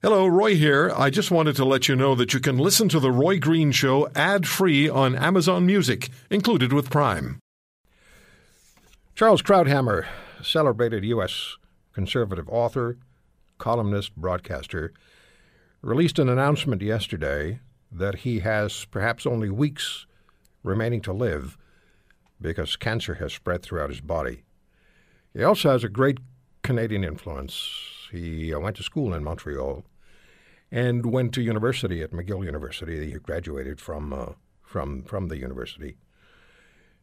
Hello, Roy here. I just wanted to let you know that you can listen to The Roy Green Show ad free on Amazon Music, included with Prime. Charles Krauthammer, celebrated U.S. conservative author, columnist, broadcaster, released an announcement yesterday that he has perhaps only weeks remaining to live because cancer has spread throughout his body. He also has a great Canadian influence. He went to school in Montreal and went to university at McGill University. He graduated from uh, from from the university,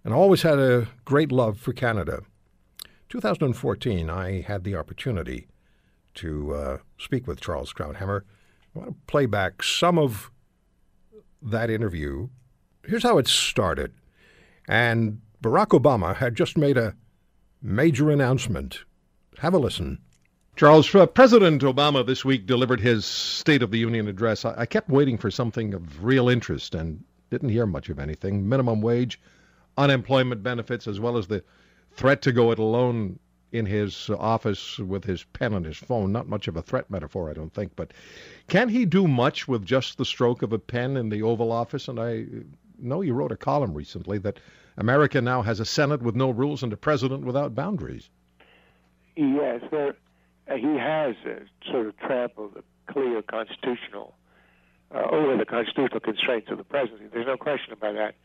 and always had a great love for Canada. 2014, I had the opportunity to uh, speak with Charles Krauthammer. I want to play back some of that interview. Here's how it started, and Barack Obama had just made a major announcement. Have a listen. Charles, uh, President Obama this week delivered his State of the Union address. I, I, kept waiting for something of real interest and didn't hear much of anything. Minimum wage, unemployment benefits, as well as the threat to go it alone in his office with his pen and his phone. Not much of a threat metaphor, I don't think. But can he do much with just the stroke of a pen in the Oval Office? And I know you wrote a column recently that America now has a Senate with no rules and a president without boundaries. Yes, there he has sort of trampled the clear constitutional uh, over the constitutional constraints of the presidency. There's no question about that.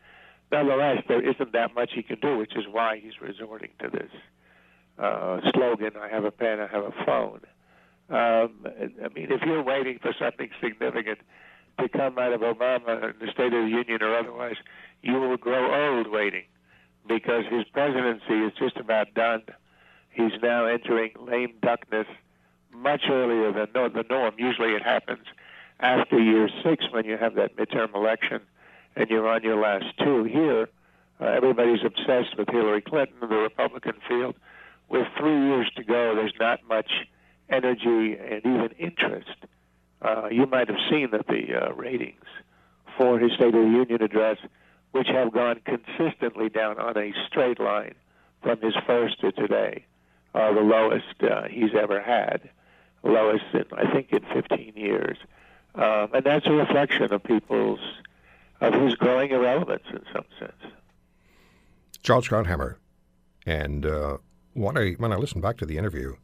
Nonetheless, there isn't that much he can do, which is why he's resorting to this uh, slogan: "I have a pen, I have a phone." Um, I mean, if you're waiting for something significant to come out of Obama in the State of the Union or otherwise, you will grow old waiting because his presidency is just about done. He's now entering lame duckness much earlier than the norm. Usually it happens after year six when you have that midterm election and you're on your last two. Here, uh, everybody's obsessed with Hillary Clinton, in the Republican field. With three years to go, there's not much energy and even interest. Uh, you might have seen that the uh, ratings for his State of the Union address, which have gone consistently down on a straight line from his first to today, uh, the lowest uh, he's ever had, lowest in I think in 15 years, um, and that's a reflection of people's of his growing irrelevance in some sense. Charles Krauthammer, and uh, when I when I listened back to the interview,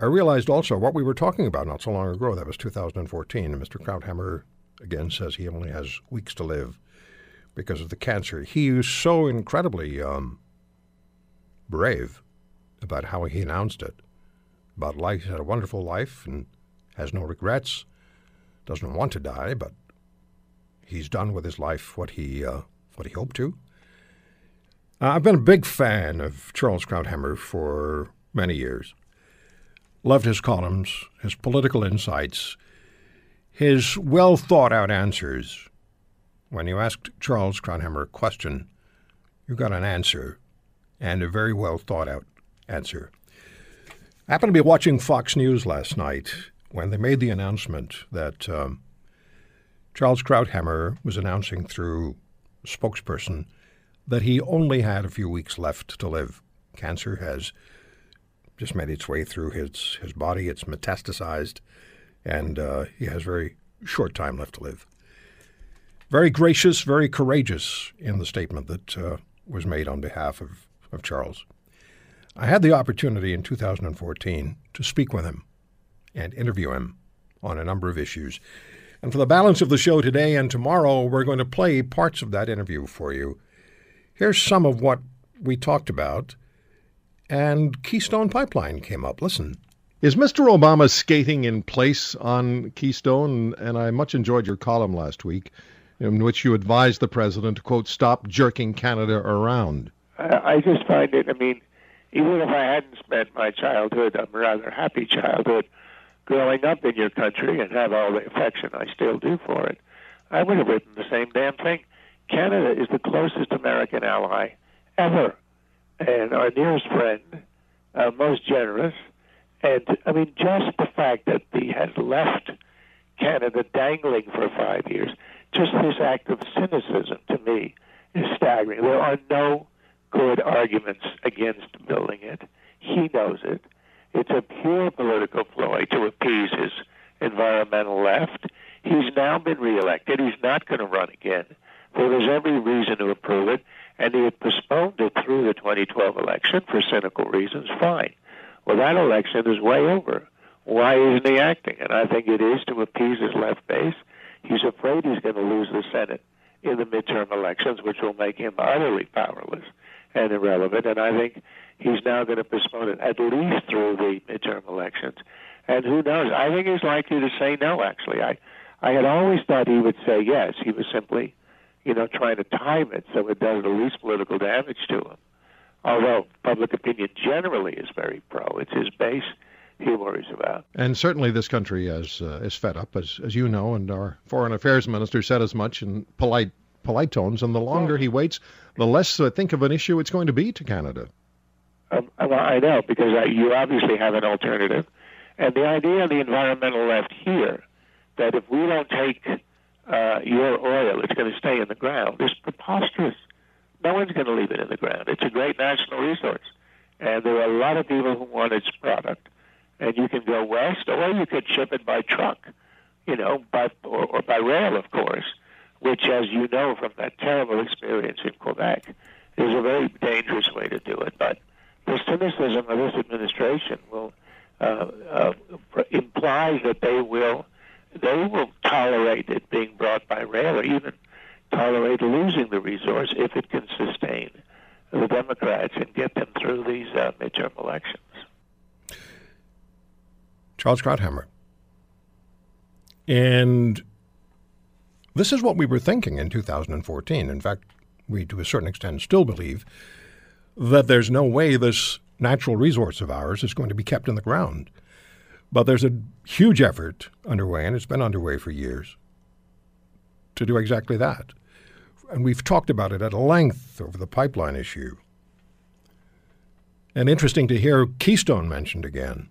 I realized also what we were talking about not so long ago. That was 2014, and Mr. Krauthammer again says he only has weeks to live because of the cancer. He was so incredibly um, brave about how he announced it, about life. He had a wonderful life and has no regrets, doesn't want to die, but he's done with his life what he uh, what he hoped to. Uh, I've been a big fan of Charles Krauthammer for many years. Loved his columns, his political insights, his well thought out answers. When you asked Charles Krauthammer a question, you got an answer, and a very well thought out answer. I happened to be watching Fox News last night when they made the announcement that um, Charles Krauthammer was announcing through spokesperson that he only had a few weeks left to live. Cancer has just made its way through his, his body, it's metastasized, and uh, he has very short time left to live. Very gracious, very courageous in the statement that uh, was made on behalf of, of Charles. I had the opportunity in 2014 to speak with him and interview him on a number of issues. And for the balance of the show today and tomorrow, we're going to play parts of that interview for you. Here's some of what we talked about, and Keystone Pipeline came up. Listen. Is Mr. Obama skating in place on Keystone? And I much enjoyed your column last week in which you advised the president to, quote, stop jerking Canada around. I just find it, I mean, even if I hadn't spent my childhood, a rather happy childhood, growing up in your country and have all the affection I still do for it, I would have written the same damn thing. Canada is the closest American ally ever, and our nearest friend, uh, most generous. And I mean, just the fact that he has left Canada dangling for five years, just this act of cynicism to me is staggering. There are no good arguments against building it. He knows it. It's a pure political ploy to appease his environmental left. He's now been reelected. He's not going to run again. There was every reason to approve it, and he had postponed it through the 2012 election for cynical reasons. Fine. Well, that election is way over. Why isn't he acting? And I think it is to appease his left base. He's afraid he's going to lose the Senate in the midterm elections, which will make him utterly powerless and irrelevant. And I think he's now going to postpone it at least through the midterm elections. And who knows? I think he's likely to say no. Actually, I I had always thought he would say yes. He was simply, you know, trying to time it so it does the least political damage to him. Although public opinion generally is very pro, it's his base he worries about. And certainly, this country is uh, is fed up, as as you know, and our foreign affairs minister said as much in polite polite tones. And the longer he waits, the less I think of an issue it's going to be to Canada. Um, I know because I, you obviously have an alternative, and the idea of the environmental left here that if we don't take uh, your oil, it's going to stay in the ground is preposterous. No one's going to leave it in the ground. It's a great national resource, and there are a lot of people who want its product. And you can go west, or you could ship it by truck, you know, by or, or by rail, of course which, as you know from that terrible experience in Quebec, is a very dangerous way to do it. But the cynicism of this administration will uh, uh, that they will they will tolerate it being brought by rail, or even tolerate losing the resource if it can sustain the Democrats and get them through these uh, midterm elections. Charles Krauthammer. And this is what we were thinking in 2014. In fact, we, to a certain extent, still believe that there's no way this natural resource of ours is going to be kept in the ground. But there's a huge effort underway, and it's been underway for years, to do exactly that. And we've talked about it at length over the pipeline issue. And interesting to hear Keystone mentioned again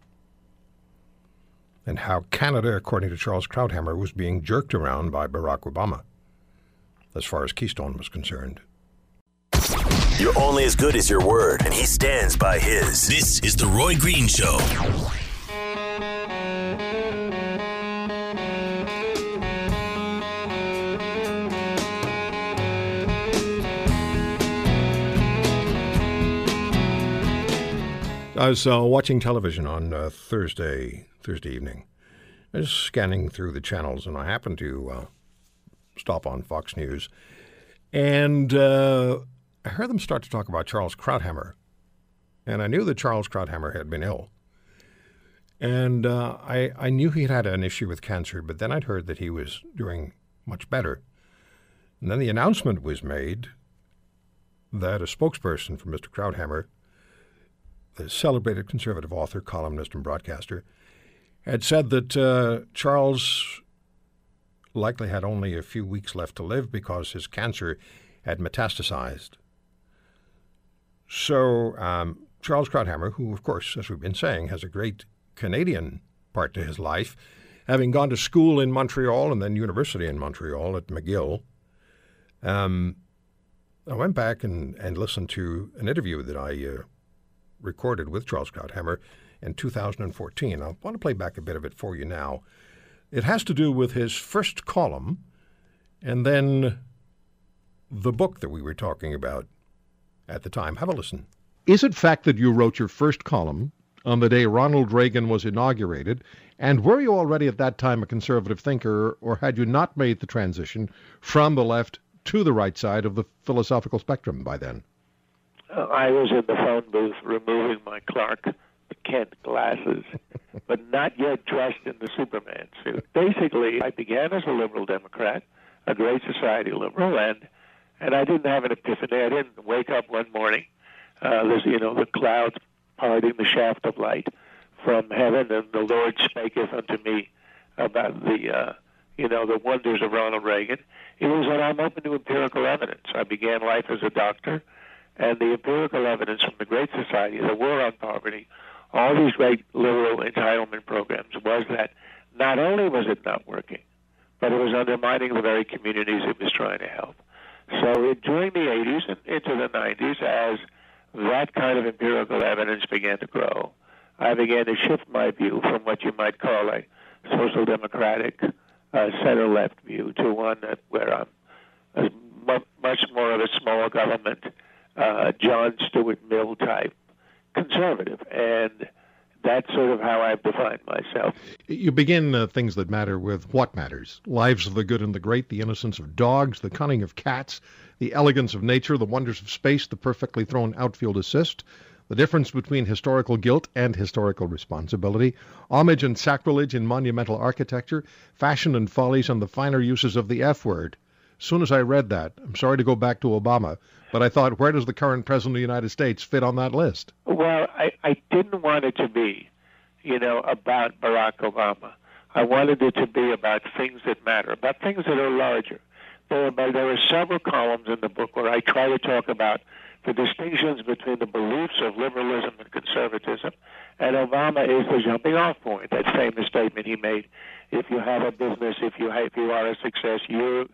and how Canada, according to Charles Krauthammer, was being jerked around by Barack Obama as far as Keystone was concerned. You're only as good as your word, and he stands by his. This is The Roy Green Show. I was uh, watching television on uh, Thursday Thursday evening. I was scanning through the channels, and I happened to uh, stop on Fox News, and uh, I heard them start to talk about Charles Krauthammer, and I knew that Charles Krauthammer had been ill, and uh, I I knew he had had an issue with cancer, but then I'd heard that he was doing much better, and then the announcement was made that a spokesperson for Mr. Krauthammer, the celebrated conservative author, columnist, and broadcaster, had said that uh, Charles likely had only a few weeks left to live because his cancer had metastasized. So um, Charles Krauthammer, who, of course, as we've been saying, has a great Canadian part to his life, having gone to school in Montreal and then university in Montreal at McGill, um, I went back and, and listened to an interview that I uh, recorded with Charles Krauthammer in 2014. I want to play back a bit of it for you now. It has to do with his first column and then the book that we were talking about at the time. Have a listen. Is it fact that you wrote your first column on the day Ronald Reagan was inaugurated? And were you already at that time a conservative thinker, or had you not made the transition from the left to the right side of the philosophical spectrum by then? Uh, I was in the phone booth removing my Clark Kent glasses, but not yet dressed in the Superman suit. Basically, I began as a liberal Democrat, a Great Society liberal, and and I didn't have an epiphany. I didn't wake up one morning. Uh, there's you know the clouds parting the shaft of light from heaven, and the Lord spaketh unto me about the uh, you know the wonders of Ronald Reagan. It was that I'm open to empirical evidence. I began life as a doctor, and the empirical evidence from the Great Society, the War on Poverty, all these great liberal entitlement programs was that not only was it not working, but it was undermining the very communities it was trying to help. So it, during the 80s and into the 90s, as that kind of empirical evidence began to grow, I began to shift my view from what you might call a social democratic, uh, center left view to one that where I'm much more of a small government, uh, John Stuart Mill type conservative, and that's sort of how I've defined myself. You begin uh, things that matter with what matters lives of the good and the great, the innocence of dogs, the cunning of cats, the elegance of nature, the wonders of space, the perfectly thrown outfield assist, the difference between historical guilt and historical responsibility, homage and sacrilege in monumental architecture, fashion and follies, and the finer uses of the F word. As soon as I read that, I'm sorry to go back to Obama, but I thought, where does the current president of the United States fit on that list? Well, I, I didn't want it to be, you know, about Barack Obama. I wanted it to be about things that matter, about things that are larger. There are, there are several columns in the book where I try to talk about the distinctions between the beliefs of liberalism and conservatism, and Obama is the jumping off point. That famous statement he made: "If you have a business, if you if you are a success, you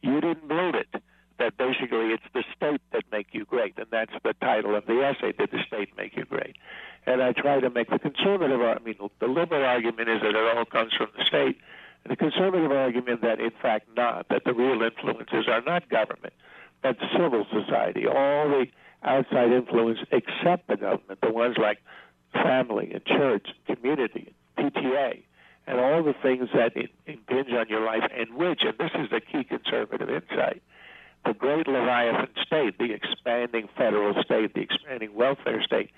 you didn't build it. That basically it's the state that make you great, and that's the title of the essay. Did the state make you great? And I try to make the conservative. I mean, the liberal argument is that it all comes from the state. And the conservative argument that in fact not. That the real influences are not government, but civil society. All the outside influence except the government, the ones like family and church, community, PTA and all the things that impinge on your life, and which, and this is the key conservative insight, the great Leviathan state, the expanding federal state, the expanding welfare state,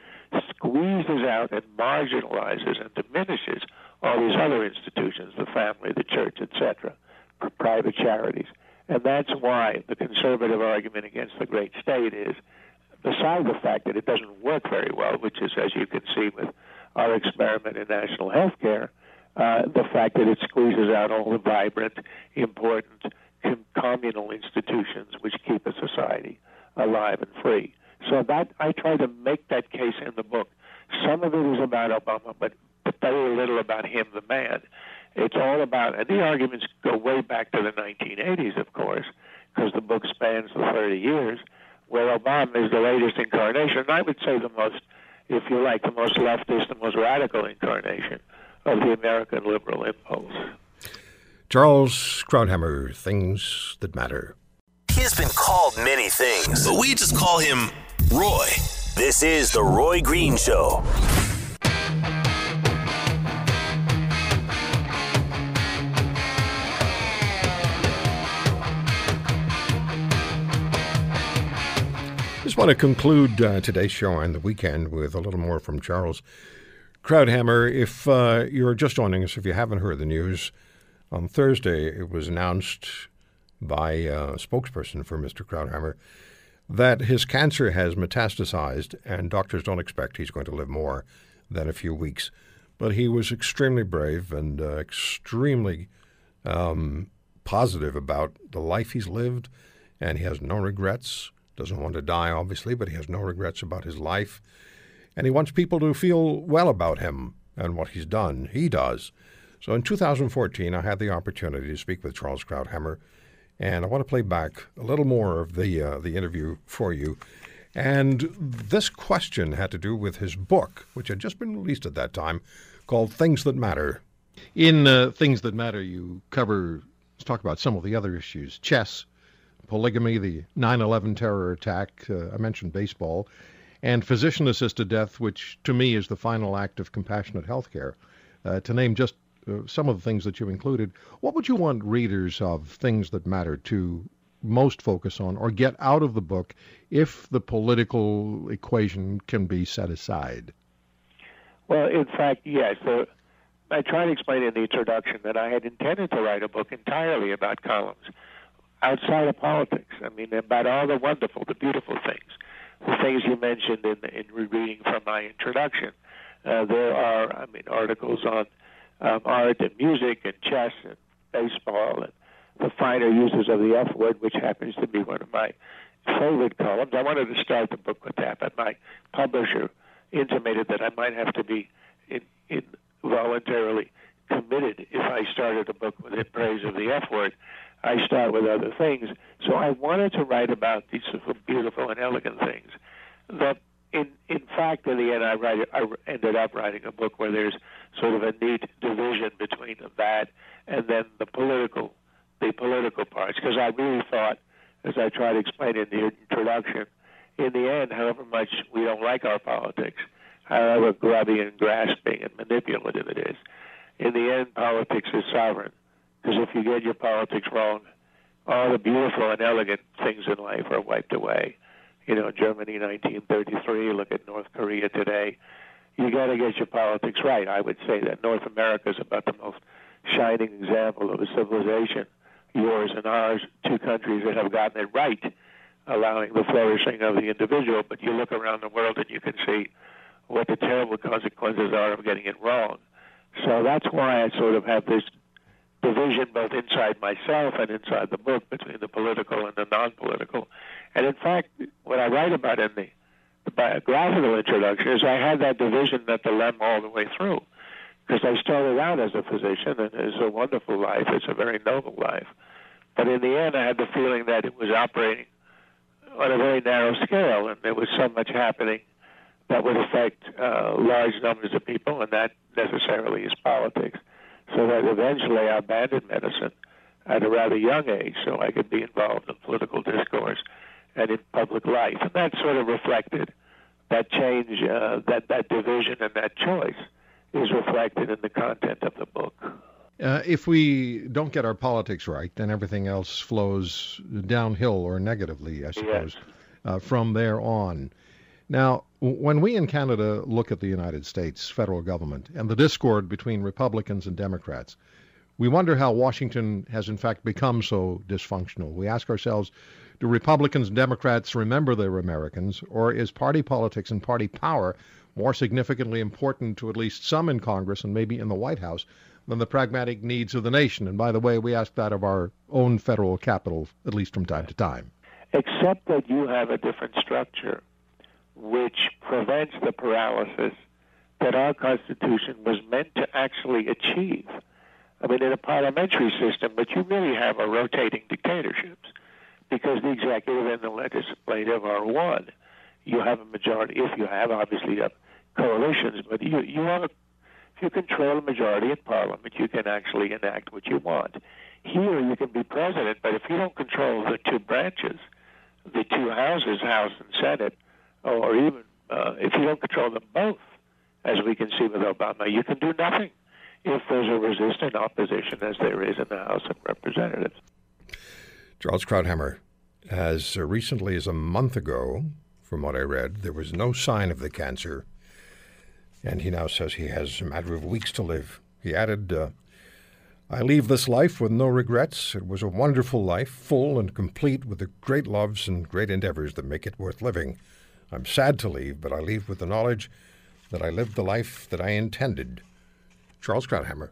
squeezes out and marginalizes and diminishes all these other institutions, the family, the church, etc., private charities. And that's why the conservative argument against the great state is, beside the fact that it doesn't work very well, which is, as you can see with our experiment in national health care, uh, the fact that it squeezes out all the vibrant, important communal institutions which keep a society alive and free. So that I try to make that case in the book. Some of it is about Obama, but, but very little about him, the man. It's all about, and the arguments go way back to the 1980s, of course, because the book spans the 30 years, where Obama is the latest incarnation. And I would say the most, if you like, the most leftist, the most radical incarnation of the American liberal impulse. Charles Krauthammer, Things That Matter. He's been called many things, but we just call him Roy. This is The Roy Green Show. Just want to conclude uh, today's show and the weekend with a little more from Charles Krauthammer. If uh, you're just joining us, if you haven't heard the news, on Thursday it was announced by a spokesperson for Mr. Krauthammer that his cancer has metastasized, and doctors don't expect he's going to live more than a few weeks. But he was extremely brave and uh, extremely um, positive about the life he's lived, and he has no regrets. Doesn't want to die, obviously, but he has no regrets about his life. And he wants people to feel well about him and what he's done. He does. So in 2014, I had the opportunity to speak with Charles Krauthammer, and I want to play back a little more of the uh, the interview for you. And this question had to do with his book, which had just been released at that time, called "Things That Matter." In uh, Things That Matter, you cover let's talk about some of the other issues: chess, polygamy, the 9/11 terror attack. Uh, I mentioned baseball, and physician-assisted death, which to me is the final act of compassionate healthcare. Uh, to name just uh, some of the things that you included, what would you want readers of Things That Matter to most focus on or get out of the book if the political equation can be set aside? Well, in fact, yes. So I try to explain in the introduction that I had intended to write a book entirely about columns outside of politics. I mean, about all the wonderful, the beautiful things, the things you mentioned in, in reading from my introduction. Uh, there are, I mean, articles on um, art and music and chess and baseball and the finer uses of the F word, which happens to be one of my favorite columns. I wanted to start the book with that, but my publisher intimated that I might have to be in, in voluntarily committed if I started a book with the praise of the F word. I start with other things. So I wanted to write about these beautiful and elegant things. The in in fact, in the end, I write I ended up writing a book where there's sort of a neat division between that and then the political the political parts because I really thought, as I try to explain in the introduction, in the end, however much we don't like our politics, however grubby and grasping and manipulative it is, in the end, politics is sovereign. Because if you get your politics wrong, all the beautiful and elegant things in life are wiped away. You know, Germany 1933, look at North Korea today. You got to get your politics right. I would say that North America is about the most shining example of a civilization, yours and ours, two countries that have gotten it right, allowing the flourishing of the individual. But you look around the world and you can see what the terrible consequences are of getting it wrong. So that's why I sort of have this division both inside myself and inside the book between the political and the non-political. And in fact, what I write about in the, biographical introduction is I had that division, that dilemma all the way through. Because I started out as a physician, and it's a wonderful life. It's a very noble life. But in the end, I had the feeling that it was operating on a very narrow scale, and there was so much happening that would affect uh, large numbers of people, and that necessarily is politics. So that eventually I abandoned medicine at a rather young age so I could be involved in political discourse and in public life. And that sort of reflected that change, uh, that, that division and that choice is reflected in the content of the book. Uh, if we don't get our politics right, then everything else flows downhill or negatively, I suppose, Yes. uh, from there on. Now, when we in Canada look at the United States federal government and the discord between Republicans and Democrats, we wonder how Washington has in fact become so dysfunctional. We ask ourselves, do Republicans and Democrats remember they're Americans, or is party politics and party power more significantly important to at least some in Congress and maybe in the White House than the pragmatic needs of the nation? And by the way, we ask that of our own federal capital, at least from time to time. except that you have a different structure which prevents the paralysis that our Constitution was meant to actually achieve. I mean, in a parliamentary system, but you really have a rotating dictatorships because the executive and the legislative are one. You have a majority, if you have, obviously, you have coalitions, but you, you a, if you control a majority in parliament, you can actually enact what you want. Here, you can be president, but if you don't control the two branches, the two houses, House and Senate, or even uh, if you don't control them both, as we can see with Obama, you can do nothing if there's a resistant opposition, as there is in the House of Representatives. Charles Krauthammer, as uh, recently as a month ago, from what I read, there was no sign of the cancer, and he now says he has a matter of weeks to live. He added, uh, I leave this life with no regrets. It was a wonderful life, full and complete with the great loves and great endeavors that make it worth living. I'm sad to leave, but I leave with the knowledge that I lived the life that I intended. Charles Krauthammer,